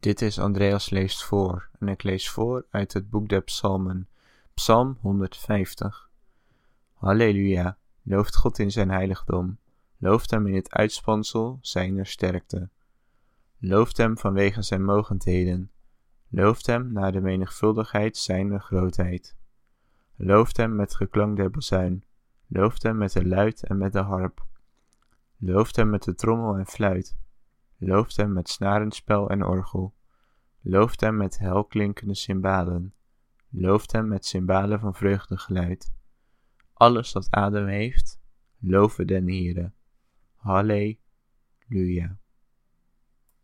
Dit is Andreas leest voor en ik lees voor uit het boek der Psalmen, Psalm 150. Halleluja, looft God in zijn heiligdom, looft hem in het uitspansel zijner sterkte. Looft hem vanwege zijn mogendheden, looft hem naar de menigvuldigheid zijner grootheid. Looft hem met geklank der bazuin, looft hem met de luid en met de harp. Looft hem met de trommel en fluit, looft hem met snarenspel en orgel. Looft hem met helklinkende cymbalen. Looft hem met cymbalen van vreugdegeluid. Alles dat adem heeft, loven den Heere. Halleluja.